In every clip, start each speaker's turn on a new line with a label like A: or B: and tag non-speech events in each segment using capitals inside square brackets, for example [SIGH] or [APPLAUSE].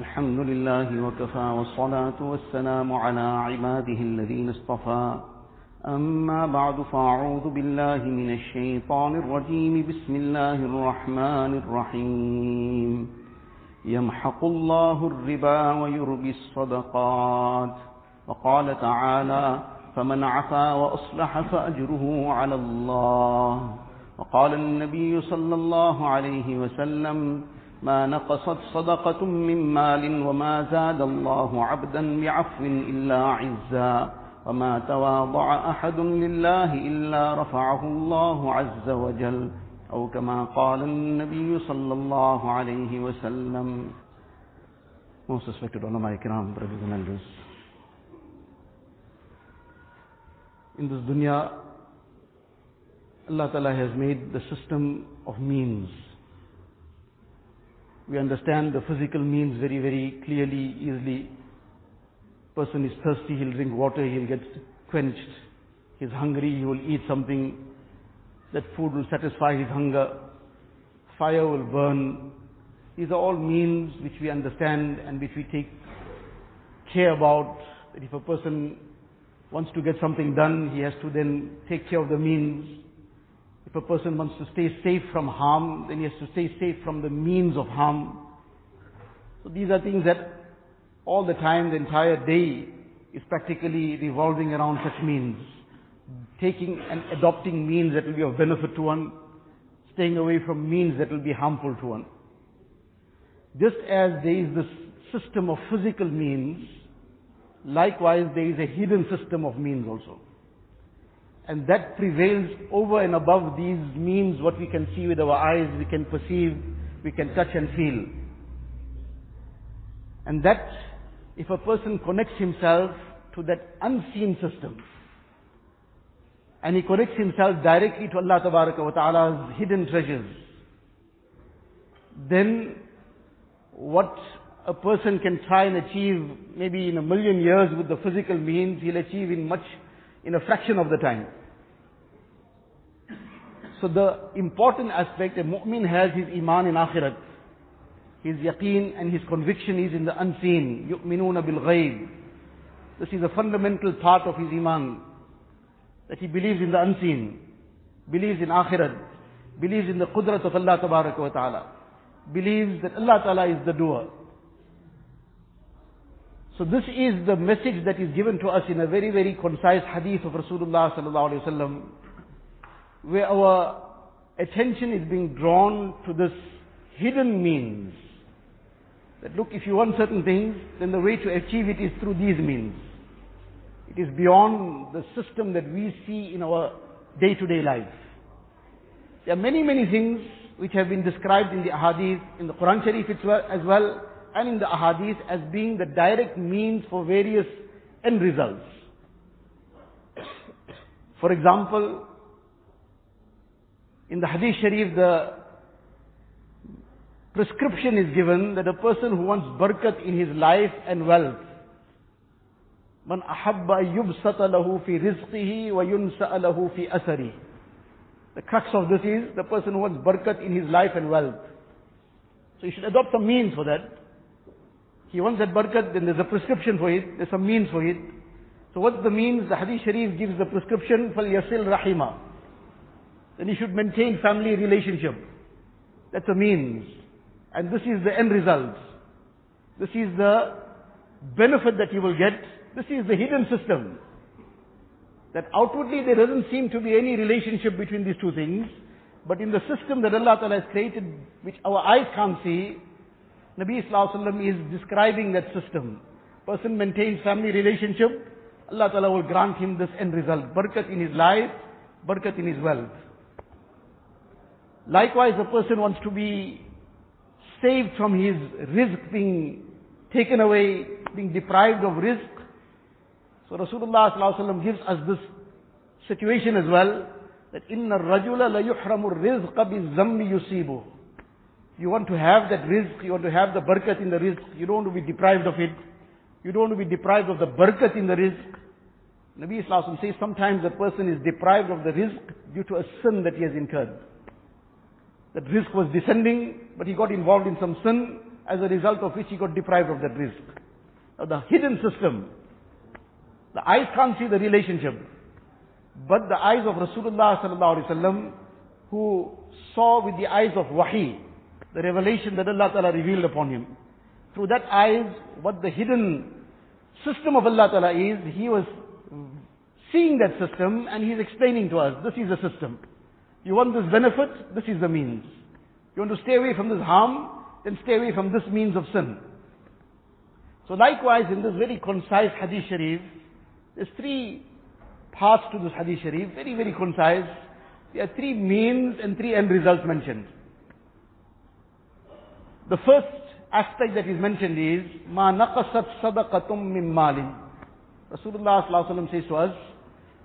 A: الحمد لله وكفى والصلاة والسلام على عباده الذين اصطفى. أما بعد فأعوذ بالله من الشيطان الرجيم. بسم الله الرحمن الرحيم. يمحق الله الربا ويربي الصدقات. وقال تعالى فمن عفا وأصلح فأجره على الله. وقال النبي صلى الله عليه وسلم ما نقصت صدقة من مال وما زاد الله عبدا بعفو إلا عزا وما تواضع أحد لله إلا رفعه الله عز وجل أو كما قال النبي صلى الله عليه وسلم Most respected ulama ikram, brothers and elders. In this dunya, Allah Ta'ala has made the system of means. We understand the physical means very, very clearly, easily. Person is thirsty, he'll drink water, he'll get quenched. He's hungry, he will eat something. That food will satisfy his hunger. Fire will burn. These are all means which we understand and which we take care about. That if a person wants to get something done, he has to then take care of the means. If a person wants to stay safe from harm, then he has to stay safe from the means of harm. So these are things that all the time, the entire day is practically revolving around such means. Taking and adopting means that will be of benefit to one, staying away from means that will be harmful to one. Just as there is this system of physical means, likewise there is a hidden system of means also. And that prevails over and above these means what we can see with our eyes, we can perceive, we can touch and feel. And that, if a person connects himself to that unseen system, and he connects himself directly to Allah wa Ta'ala's hidden treasures, then what a person can try and achieve maybe in a million years with the physical means, he'll achieve in much, in a fraction of the time. So the important aspect, a mu'min has his iman in akhirat. His yaqeen and his conviction is in the unseen. يُؤْمِنُونَ بِالْغَيْبِ This is a fundamental part of his iman. That he believes in the unseen. Believes in akhirat. Believes in the qudrat of Allah wa ta'ala. Believes that Allah ta'ala is the doer. So this is the message that is given to us in a very, very concise hadith of Rasulullah sallallahu alaihi wasallam, where our attention is being drawn to this hidden means. That look, if you want certain things, then the way to achieve it is through these means. It is beyond the system that we see in our day-to-day life. There are many, many things which have been described in the ahadith, in the Quran Sharif as well, and in the ahadith as being the direct means for various end results. [COUGHS] For example, in the hadith sharif, the prescription is given that a person who wants barakat in his life and wealth, من أحب أن يبسط له في رزقه وينسأ له في أثره. The crux of this is the person who wants barakat in his life and wealth. So you should adopt some means for that. He wants that barakat, then there's a prescription for it, there's some means for it. So what's the means? The Hadith Sharif gives the prescription, فَلْيَصِلْ rahima. then he should maintain family relationship. That's a means. And this is the end result. This is the benefit that you will get. This is the hidden system. That outwardly there doesn't seem to be any relationship between these two things. But in the system that Allah Ta'ala has created, which our eyes can't see, Nabi Wasallam is describing that system. Person maintains family relationship, Allah Ta'ala will grant him this end result. Barakat in his life, barakat in his wealth. Likewise, a person wants to be saved from his rizq being taken away, being deprived of rizq. So Rasulullah gives us this situation as well, that rajula la yuhramu rizqa bizammi yusibu. You want to have that rizq, you want to have the barakat in the rizq, you don't want to be deprived of it. You don't want to be deprived of the barakat in the rizq. Nabi Islam says sometimes a person is deprived of the rizq due to a sin that he has incurred. That rizq was descending, but he got involved in some sin, as a result of which he got deprived of that rizq. Now the hidden system, the eyes can't see the relationship, but the eyes of Rasulullah who saw with the eyes of wahi, the revelation that Allah Ta'ala revealed upon him. Through that eyes, what the hidden system of Allah Ta'ala is, he was seeing that system and he's explaining to us, this is the system. You want this benefit, this is the means. You want to stay away from this harm, then stay away from this means of sin. So likewise, in this very concise hadith sharif, there's three parts to this hadith sharif, very, very concise. There are three means and three end results mentioned. The first aspect that is mentioned is, ma naqasat sadaqatum min malin. Rasulullah says to us,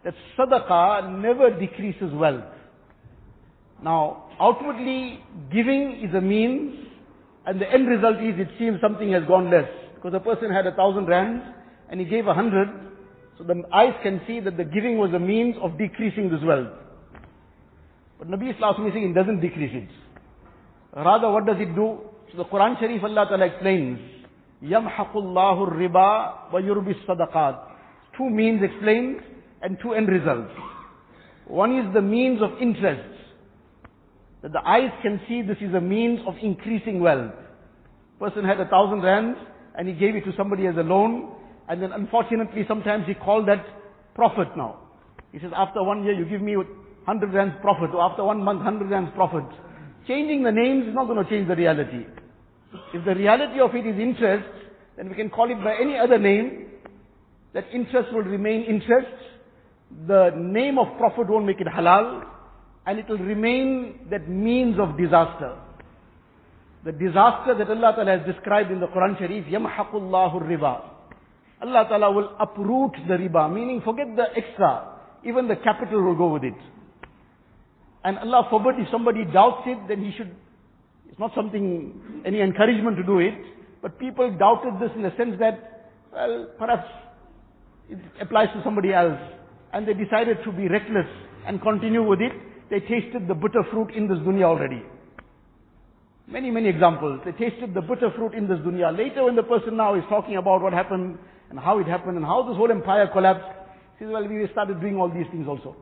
A: that sadaqah never decreases wealth. Now, outwardly, giving is a means, and the end result is it seems something has gone less. Because a person had a thousand rands, and he gave a hundred, so the eyes can see that the giving was a means of decreasing this wealth. But Nabi Islam is saying it doesn't decrease it. Rather, what does it do? So the Quran Sharif Allah Ta'ala explains, يَمْحَقُ اللَّهُ الرِّبَى وَيُرْبِي الصَّدَقَاتِ Two means explained and two end results. One is the means of interest. That the eyes can see this is a means of increasing wealth. Person had a thousand rands and he gave it to somebody as a loan and then unfortunately sometimes he called that profit now. He says after one year you give me 100 rands profit or after one month 100 rands profit. Changing the names is not going to change the reality. If the reality of it is interest, then we can call it by any other name. That interest will remain interest. The name of profit won't make it halal And it will remain that means of disaster. The disaster that Allah Ta'ala has described in the Quran Sharif, يَمْحَقُ اللَّهُ الرِّبَى Allah Ta'ala will uproot the riba, meaning forget the extra. Even the capital will go with it. And Allah forbid if somebody doubts it, then he should, it's not something, any encouragement to do it, but people doubted this in the sense that, well, perhaps it applies to somebody else. And they decided to be reckless and continue with it. they tasted the bitter fruit in this dunya already. Many, many examples. They tasted the bitter fruit in this dunya. Later when the person now is talking about what happened and how it happened and how this whole empire collapsed, he says, well, we started doing all these things also.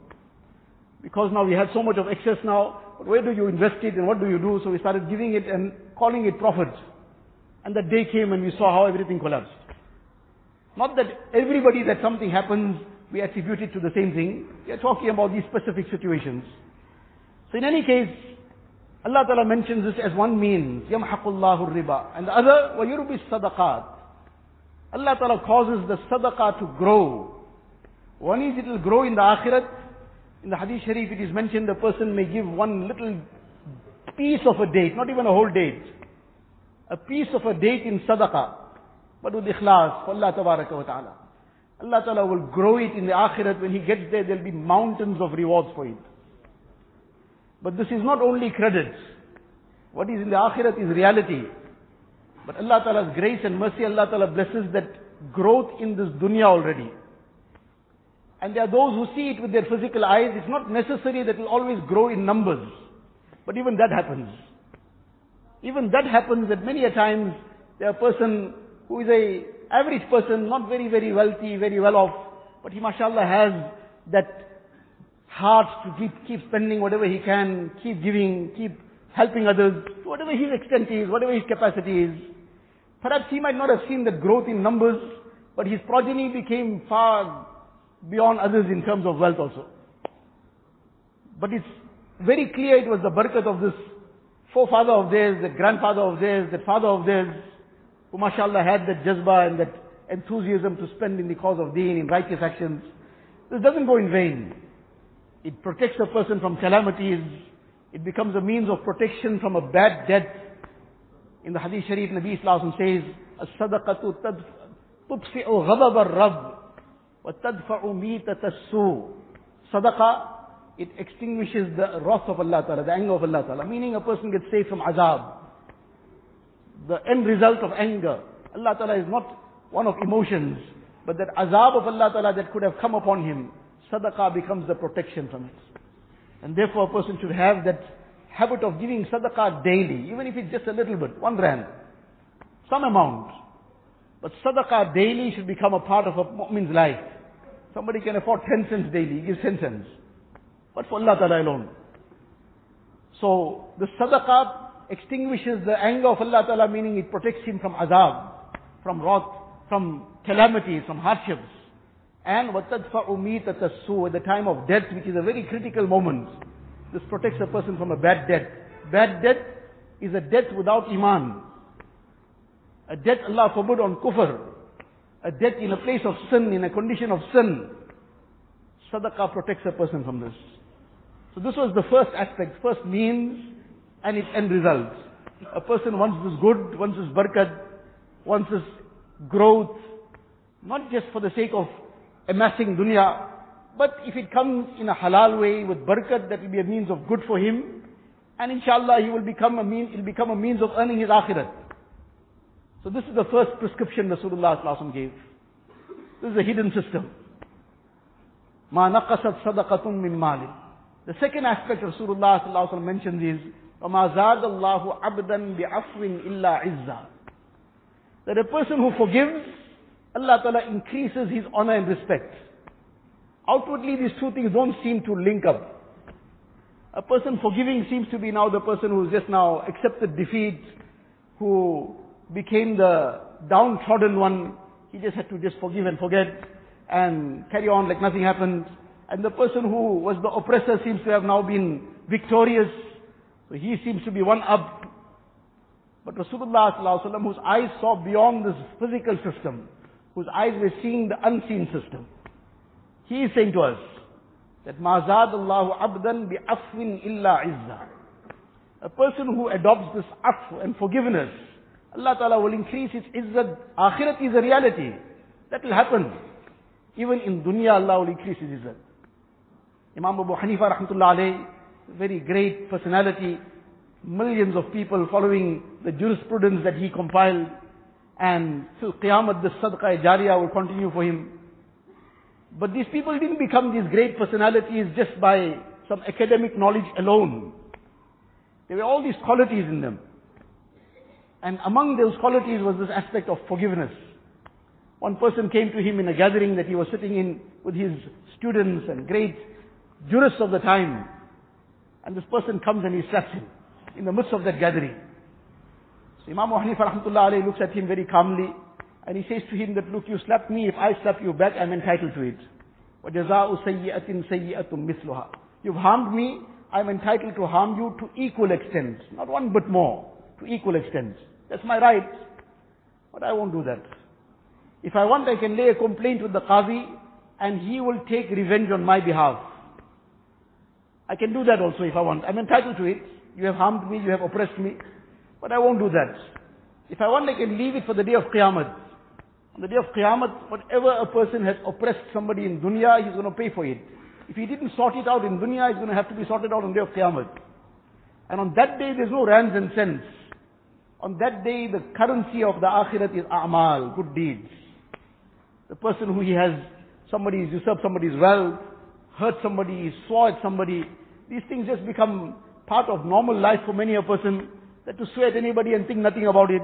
A: Because now we had so much of excess now, but where do you invest it and what do you do? So we started giving it and calling it profit. And that day came and we saw how everything collapsed. Not that everybody that something happens, we attribute it to the same thing. We are talking about these specific situations. So in any case, Allah Ta'ala mentions this as one means, يَمْحَقُ اللَّهُ الرِّبَى. And the other, وَيُرْبِ الصَّدَقَاتِ Allah Ta'ala causes the sadaqah to grow. One is it will grow in the akhirat. In the hadith sharif it is mentioned the person may give one little piece of a date, not even a whole date. A piece of a date in sadaqah. But with ikhlas, for Allah Tabaraka wa Ta'ala. Allah Ta'ala will grow it in the akhirat. When he gets there, there'll be mountains of rewards for it. But this is not only credit. What is in the akhirat is reality. But Allah Ta'ala's grace and mercy, Allah Ta'ala blesses that growth in this dunya already. And there are those who see it with their physical eyes. It's not necessary that it will always grow in numbers. But even that happens. Even that happens that many a times there a person who is a average person, not very, very wealthy, very well off, but he mashallah has that heart to keep, keep spending whatever he can, keep giving, keep helping others, whatever his extent is, whatever his capacity is. Perhaps he might not have seen that growth in numbers, but his progeny became far beyond others in terms of wealth also. But it's very clear it was the barakat of this forefather of theirs, the grandfather of theirs, the father of theirs, who mashallah had that jazba and that enthusiasm to spend in the cause of deen, in righteous actions. This doesn't go in vain. It protects a person from calamities. It becomes a means of protection from a bad death. In the Hadith Sharif, Nabi Islam says, الصدقة تطفئ غضب الرب وتدفع ميتة السوء. Sadaqah, it extinguishes the wrath of Allah Ta'ala, the anger of Allah Ta'ala. Meaning a person gets saved from azab. The end result of anger. Allah Ta'ala is not one of emotions, but that azab of Allah Ta'ala that could have come upon him, sadaqah becomes the protection from it. And therefore a person should have that habit of giving sadaqah daily, even if it's just a little bit, one rand. some amount. But sadaqah daily should become a part of a mu'min's life. Somebody can afford 10 cents daily, he gives 10 cents. But for Allah Ta'ala alone. So, the sadaqah extinguishes the anger of Allah Ta'ala, meaning it protects him from azab, from wrath, from calamities, from hardships. And وَتَدْفَعُ مِيتَةَ السُّوءِ at the time of death, which is a very critical moment. This protects a person from a bad death. Bad death is a death without iman. A death Allah forbid on kufr. A death in a place of sin, in a condition of sin. Sadaqah protects a person from this. So this was the first aspect, first means and its end results. A person wants this good, wants this barakat, wants this growth, not just for the sake of amassing dunya, but if it comes in a halal way with barakat, that will be a means of good for him, and inshallah he will become a mean, it'll become a means of earning his akhirat. So this is the first prescription Rasulullah ﷺ gave. This is a hidden system. Ma naqasat sadaqatun min mali. The second aspect Rasulullah ﷺ mentions is, وَمَا زَادَ اللَّهُ عَبْدًا بِعَفْوٍ إِلَّا عِزًّا That a person who forgives, Allah Ta'ala increases his honor and respect. Outwardly these two things don't seem to link up. A person forgiving seems to be now the person who's just now accepted defeat, who became the downtrodden one. He just had to just forgive and forget and carry on like nothing happened. And the person who was the oppressor seems to have now been victorious. So he seems to be one up. But Rasulullah whose eyes saw beyond this physical system, whose eyes were seeing the unseen system. He is saying to us that Mazad Allahu Abdan bi afwin illa izza. A person who adopts this af and forgiveness, Allah Ta'ala will increase his izzat. Akhirat is a reality. That will happen. Even in dunya, Allah will increase his izzat. Imam Abu Hanifa rahmatullah alayh, very great personality, millions of people following the jurisprudence that he compiled, and till Qiyamah the Sadqa Jariyah will continue for him. But these people didn't become these great personalities just by some academic knowledge alone. There were all these qualities in them. And among those qualities was this aspect of forgiveness. One person came to him in a gathering that he was sitting in with his students and great jurists of the time. And this person comes and he slaps him in the midst of that gathering. So Imam Abu Hanifa rahmatullah alayhi looks at him very calmly and he says to him that, look, you slapped me, if I slap you back, I'm entitled to it. وَجَزَاءُ سَيِّئَةٍ سَيِّئَةٌ مِثْلُهَا You've harmed me, I'm entitled to harm you to equal extent. Not one bit more, to equal extent. That's my right. But I won't do that. If I want, I can lay a complaint with the Qazi and he will take revenge on my behalf. I can do that also if I want. I'm entitled to it. You have harmed me, you have oppressed me. But I won't do that. If I want, I can leave it for the day of Qiyamah. On the day of Qiyamah, whatever a person has oppressed somebody in dunya, he's going to pay for it. If he didn't sort it out in dunya, it's going to have to be sorted out on the day of Qiyamah. And on that day, there's no rands and cents. On that day, the currency of the akhirat is a'mal, good deeds. The person who he has, somebody has usurped somebody's wealth, hurt somebody, swore at somebody, these things just become part of normal life for many a person, that to swear at anybody and think nothing about it,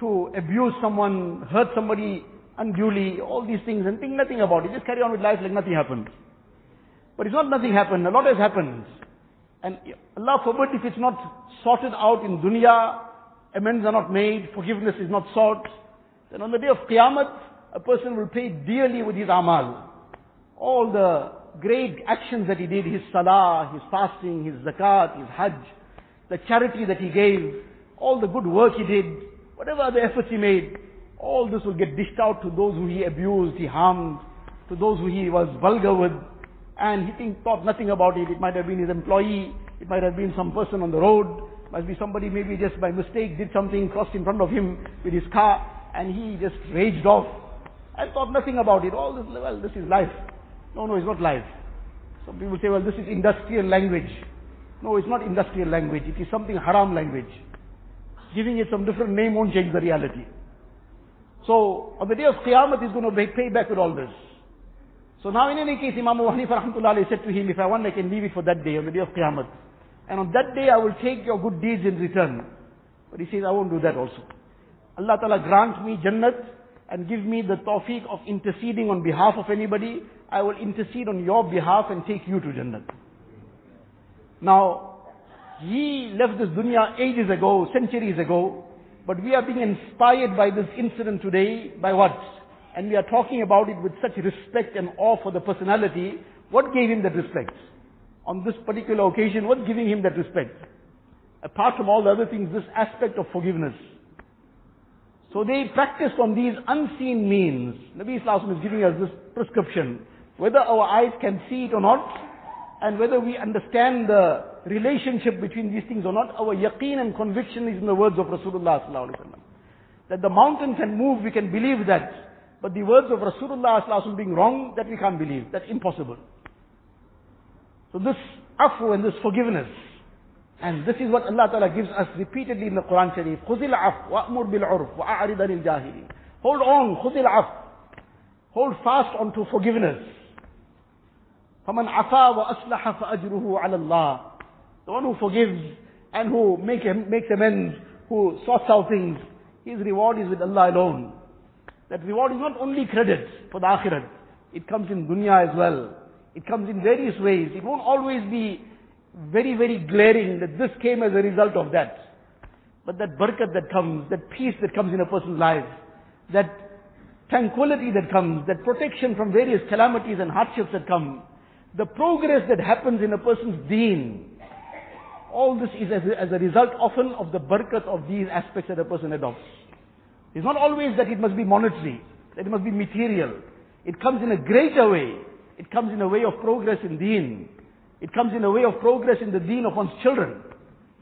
A: to abuse someone, hurt somebody unduly, all these things and think nothing about it, just carry on with life like nothing happened. But it's not nothing happened, a lot has happened. And Allah forbid if it's not sorted out in dunya, amends are not made, forgiveness is not sought, then on the day of Qiyamah, a person will pay dearly with his amal. All the great actions that he did, his salah, his fasting, his zakat, his hajj, the charity that he gave, all the good work he did, whatever other efforts he made, all this will get dished out to those who he abused, he harmed, to those who he was vulgar with, and he think, thought nothing about it. It might have been his employee, it might have been some person on the road, must be somebody maybe just by mistake did something, crossed in front of him with his car, and he just raged off, and thought nothing about it. All this, well, this is life. No, no, it's not life. Some people say, well, this is industrial language. No, it's not industrial language. It is something haram language. Giving it some different name won't change the reality. So, on the day of Qiyamah, he's going to pay back with all this. So now in any case, Imam Abu Hanifa rahmatullah said to him, if I want, I can leave it for that day, on the day of Qiyamah. And on that day, I will take your good deeds in return. But he says, I won't do that also. Allah Ta'ala grant me Jannat and give me the tawfiq of interceding on behalf of anybody. I will intercede on your behalf and take you to Jannat. Now, he left this dunya ages ago, centuries ago, but we are being inspired by this incident today by what? And we are talking about it with such respect and awe for the personality. What gave him that respect? On this particular occasion, what's giving him that respect? Apart from all the other things, this aspect of forgiveness. So they practiced on these unseen means. Nabi Islam is giving us this prescription. Whether our eyes can see it or not, and whether we understand the relationship between these things or not, our yaqeen and conviction is in the words of Rasulullah sallallahu alaihi wasallam. That the mountain can move, we can believe that. But the words of Rasulullah sallallahu alaihi wasallam being wrong, that we can't believe. That's impossible. So this afu and this forgiveness, and this is what Allah Ta'ala gives us repeatedly in the Quran Sharif. خُذِ الْعَفْوَ وَأْمُرْ بِالْعُرْفِ وَأَعْرِضَ لِلْجَاهِلِينَ Hold on, خُذِ الْعَفْوَ Hold fast onto forgiveness. فَمَنْ عَفَى وَأَصْلَحَ فَأَجْرُهُ عَلَى اللَّهِ The one who forgives and who make, makes amends, who sorts out things, his reward is with Allah alone. That reward is not only credit for the akhirat, it comes in dunya as well. It comes in various ways. It won't always be very, very glaring that this came as a result of that. But that barakat that comes, that peace that comes in a person's life, that tranquility that comes, that protection from various calamities and hardships that come, the progress that happens in a person's deen, all this is as a, as a result often of the barakat of these aspects that a person adopts. It's not always that it must be monetary, that it must be material. It comes in a greater way. It comes in a way of progress in deen. It comes in a way of progress in the deen of one's children.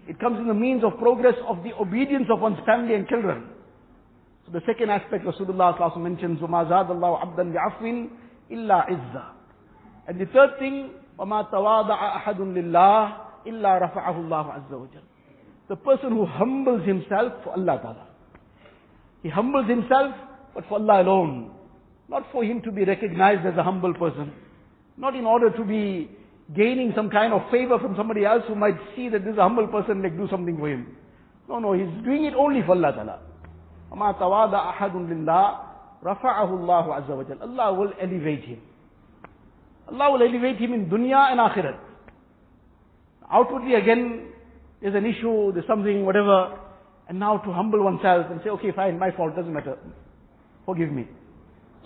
A: It comes in the means of progress of the obedience of one's family and children. So the second aspect Rasulullah mentions, وَمَا زَادَ اللَّهُ عَبْدًا بِعَفْوٍ إِلَّا عِزَّةً And the third thing, وَمَا تَوَاضَعَ أَحَدٌ لِلَّهِ إِلَّا رَفَعَهُ اللَّهُ عَزَّ وَجَلَ The person who humbles himself for Allah Ta'ala. He humbles himself, but for Allah alone. Not for him to be recognized as a humble person. Not in order to be gaining some kind of favor from somebody else who might see that this is a humble person, like do something for him. No, no, he's doing it only for Allah Ta'ala. وَمَا تَوَاضَ أَحَدٌ لِلَّهِ رَفَعَهُ اللَّهُ عَزَّ وَجَلَ Allah will elevate him. Allah will elevate him in dunya and akhirat. Outwardly again, there's an issue, there's something, whatever, and now to humble oneself and say, okay, fine, my fault, doesn't matter. Forgive me.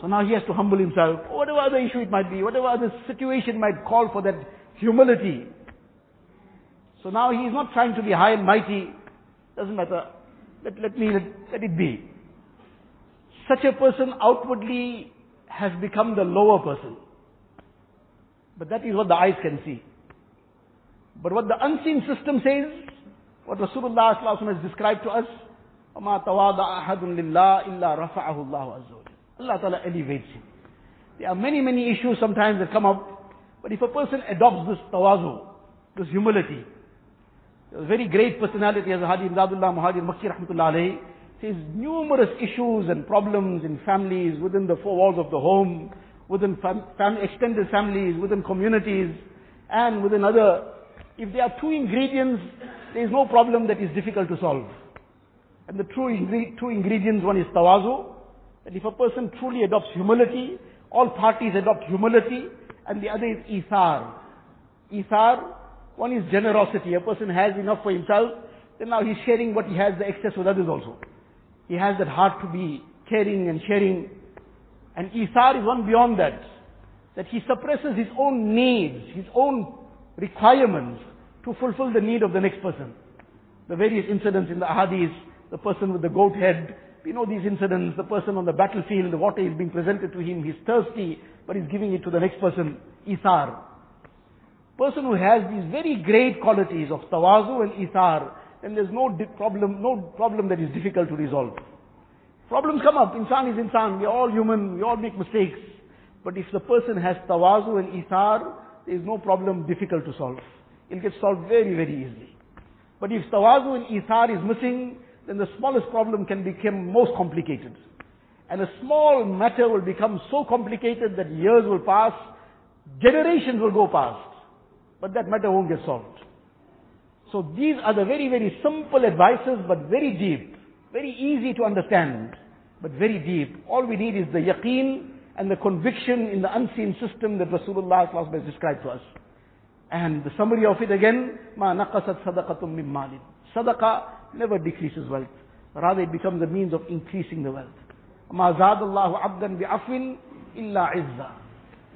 A: So now he has to humble himself, oh, whatever other issue it might be, whatever other situation might call for that humility. So now he is not trying to be high and mighty, doesn't matter. Let, let me, let, let it be. Such a person outwardly has become the lower person. But that is what the eyes can see. But what the unseen system says, what Rasulullah has described to us, وَمَا تَوَاضَ أَحَدٌ لِلَّهِ إِلَّا رَفَعَهُ اللَّهُ عَزَّ Allah Ta'ala elevates him. There are many, many issues sometimes that come up, but if a person adopts this tawazu, this humility, a very great personality as Haji Imdadullah Muhajir Makki Rahmatullah alayhi, says numerous issues and problems in families, within the four walls of the home, within fam- fam- extended families, within communities, and within other. If there are two ingredients, there is no problem that is difficult to solve. And the true ingre- two ingredients, one is tawazu, that if a person truly adopts humility, all parties adopt humility, and the other is ithar. Ithar, one is generosity. A person has enough for himself, then now he's sharing what he has, the excess with others also. He has that heart to be caring and sharing. And Isar is one beyond that. That he suppresses his own needs, his own requirements to fulfill the need of the next person. The various incidents in the ahadith, the person with the goat head, we know these incidents, the person on the battlefield, the water is being presented to him, he's thirsty, but he's giving it to the next person, Isar. Person who has these very great qualities of tawazu and Isar, then there's no problem, no problem that is difficult to resolve. Problems come up, insan is insan, we're all human, we all make mistakes. But if the person has tawazu and Isar, there's no problem difficult to solve. It'll get solved very, very easily. But if tawazu and Isar is missing, then the smallest problem can become most complicated. And a small matter will become so complicated that years will pass, generations will go past, but that matter won't get solved. So these are the very, very simple advices, but very deep, Very easy to understand, but very deep. All we need is the yaqeen and the conviction in the unseen system that Rasulullah has described to us. And the summary of it again, ma naqasat sadaqatum min malin. Sadaqah never decreases wealth. Rather it becomes a means of increasing the wealth. Ma zadallahu abdan bi'afwin illa izza.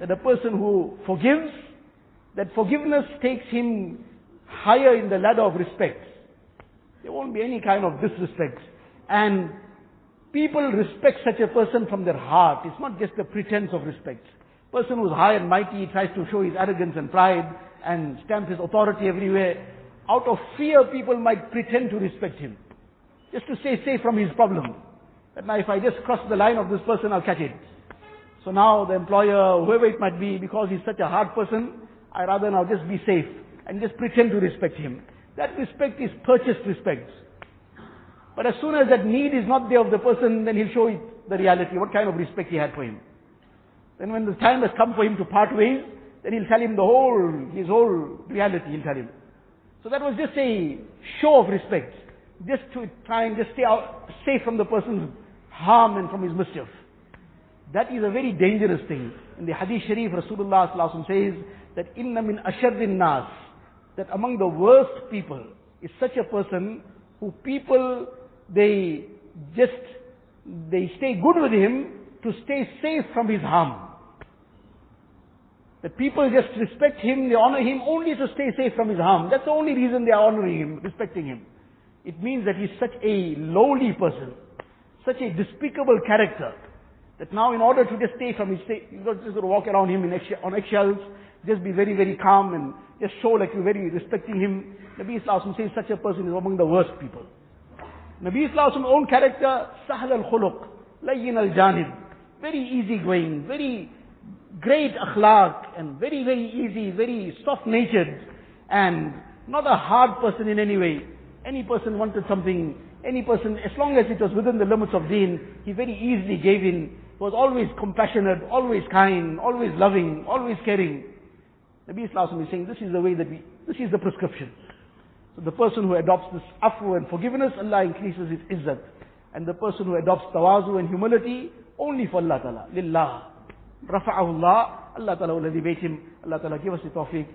A: That a person who forgives, that forgiveness takes him higher in the ladder of respect. There won't be any kind of disrespect. And people respect such a person from their heart. It's not just a pretense of respect. Person who's high and mighty tries to show his arrogance and pride and stamp his authority everywhere. Out of fear, people might pretend to respect him. Just to stay safe from his problem. That now if I just cross the line of this person, I'll catch it. So now the employer, whoever it might be, because he's such a hard person, I rather now just be safe and just pretend to respect him. That respect is purchased respect. But as soon as that need is not there of the person, then he'll show it the reality, what kind of respect he had for him. Then when the time has come for him to part ways, then he'll tell him the whole, his whole reality, he'll tell him. So that was just a show of respect. Just to try and just stay out, safe from the person's harm and from his mischief. That is a very dangerous thing. In the Hadith Sharif, Rasulullah says that inna min ashadin nas, that among the worst people is such a person who people, they just, they stay good with him to stay safe from his harm. The people just respect him, they honor him only to stay safe from his harm. That's the only reason they are honoring him, respecting him. It means that he's such a lowly person, such a despicable character, that now in order to just stay from his, you're not just going to walk around him in on eggshells, just be very, very calm and just show like you're very respecting him. Nabi Islam says such a person is among the worst people. Nabi Islam's own character, Sahal al-Khuluq, Layyin al-Janib, very easygoing, very great akhlaq, and very, very easy, very soft-natured, and not a hard person in any way. Any person wanted something, any person, as long as it was within the limits of deen, he very easily gave in. He was always compassionate, always kind, always loving, always caring. Nabi Islam is saying this is the way that we, this is the prescription. So the person who adopts this afu and forgiveness, Allah increases his izzat. And the person who adopts tawazu and humility, only for Allah Ta'ala, lillah. رفعه الله Allah Ta'ala will elevate him. Allah Ta'ala give us the tawfiq.